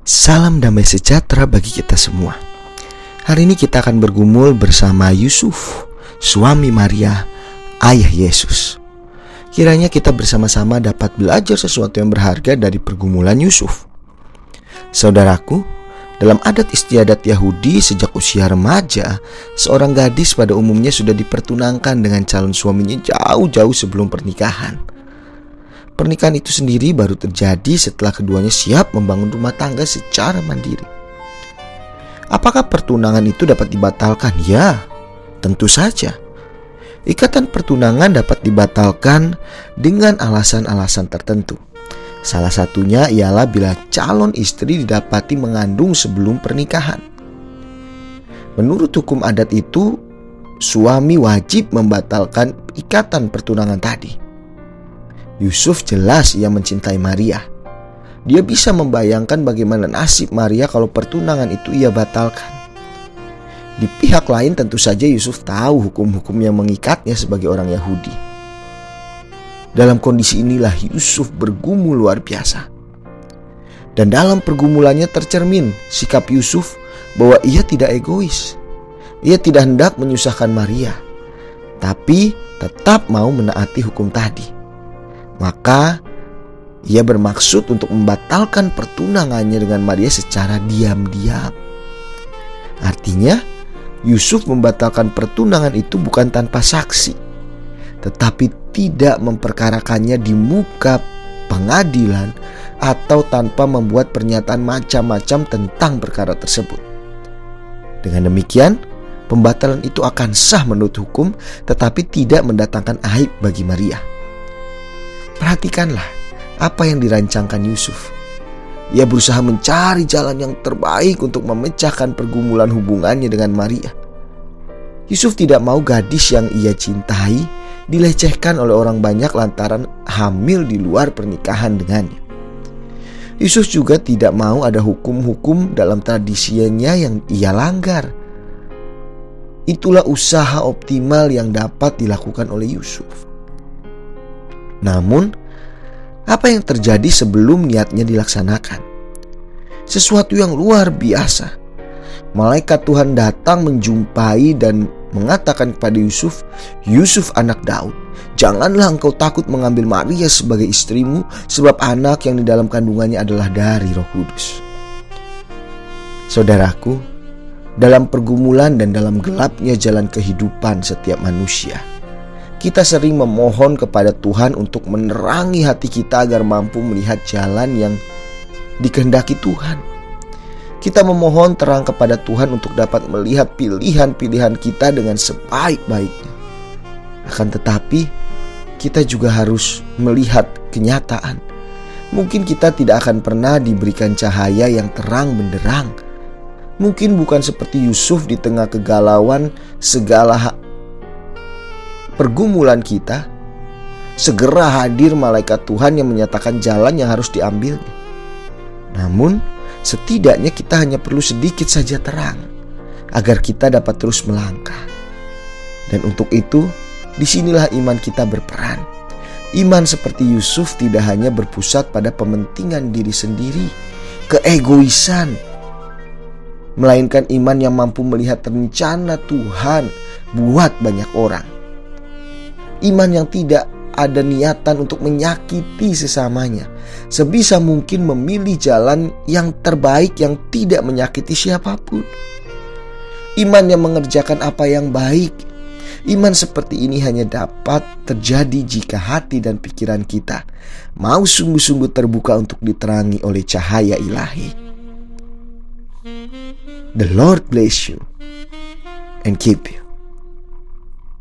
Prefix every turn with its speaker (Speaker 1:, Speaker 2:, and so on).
Speaker 1: Salam damai sejahtera bagi kita semua. Hari ini kita akan bergumul bersama Yusuf, suami Maria, ayah Yesus. Kiranya kita bersama-sama dapat belajar sesuatu yang berharga dari pergumulan Yusuf. Saudaraku, dalam adat istiadat Yahudi sejak usia remaja, seorang gadis pada umumnya sudah dipertunangkan dengan calon suaminya jauh-jauh sebelum pernikahan. Pernikahan itu sendiri baru terjadi setelah keduanya siap membangun rumah tangga secara mandiri. Apakah pertunangan itu dapat dibatalkan? Ya, tentu saja. Ikatan pertunangan dapat dibatalkan dengan alasan-alasan tertentu. Salah satunya ialah bila calon istri didapati mengandung sebelum pernikahan. Menurut hukum adat itu, suami wajib membatalkan ikatan pertunangan tadi. Yusuf jelas ia mencintai Maria. Dia bisa membayangkan bagaimana nasib Maria kalau pertunangan itu ia batalkan. Di pihak lain tentu saja Yusuf tahu hukum-hukum yang mengikatnya sebagai orang Yahudi. Dalam kondisi inilah Yusuf bergumul luar biasa. Dan dalam pergumulannya tercermin sikap Yusuf bahwa ia tidak egois. Ia tidak hendak menyusahkan Maria, tapi tetap mau menaati hukum tadi. Maka ia bermaksud untuk membatalkan pertunangannya dengan Maria secara diam-diam. Artinya, Yusuf membatalkan pertunangan itu bukan tanpa saksi, tetapi tidak memperkarakannya di muka pengadilan atau tanpa membuat pernyataan macam-macam tentang perkara tersebut. Dengan demikian, pembatalan itu akan sah menurut hukum, tetapi tidak mendatangkan aib bagi Maria. Perhatikanlah apa yang dirancangkan Yusuf. Ia berusaha mencari jalan yang terbaik untuk memecahkan pergumulan hubungannya dengan Maria. Yusuf tidak mau gadis yang ia cintai dilecehkan oleh orang banyak lantaran hamil di luar pernikahan dengannya. Yusuf juga tidak mau ada hukum-hukum dalam tradisinya yang ia langgar. Itulah usaha optimal yang dapat dilakukan oleh Yusuf. Namun, apa yang terjadi sebelum niatnya dilaksanakan? Sesuatu yang luar biasa. Malaikat Tuhan datang menjumpai dan mengatakan kepada Yusuf, "Yusuf anak Daud, janganlah engkau takut mengambil Maria sebagai istrimu, sebab anak yang di dalam kandungannya adalah dari Roh Kudus." Saudaraku, dalam pergumulan dan dalam gelapnya jalan kehidupan setiap manusia, kita sering memohon kepada Tuhan untuk menerangi hati kita agar mampu melihat jalan yang dikehendaki Tuhan. Kita memohon terang kepada Tuhan untuk dapat melihat pilihan-pilihan kita dengan sebaik-baiknya. Akan tetapi, kita juga harus melihat kenyataan. Mungkin kita tidak akan pernah diberikan cahaya yang terang benderang. Mungkin bukan seperti Yusuf di tengah kegalauan segala pergumulan kita, segera hadir malaikat Tuhan yang menyatakan jalan yang harus diambil. Namun, setidaknya kita hanya perlu sedikit saja terang agar kita dapat terus melangkah. Dan untuk itu, di sinilah iman kita berperan. Iman seperti Yusuf tidak hanya berpusat pada pementingan diri sendiri, keegoisan, melainkan iman yang mampu melihat rencana Tuhan buat banyak orang. Iman yang tidak ada niatan untuk menyakiti sesamanya. Sebisa mungkin memilih jalan yang terbaik yang tidak menyakiti siapa pun. Iman yang mengerjakan apa yang baik. Iman seperti ini hanya dapat terjadi jika hati dan pikiran kita mau sungguh-sungguh terbuka untuk diterangi oleh cahaya ilahi. The Lord bless you and keep you.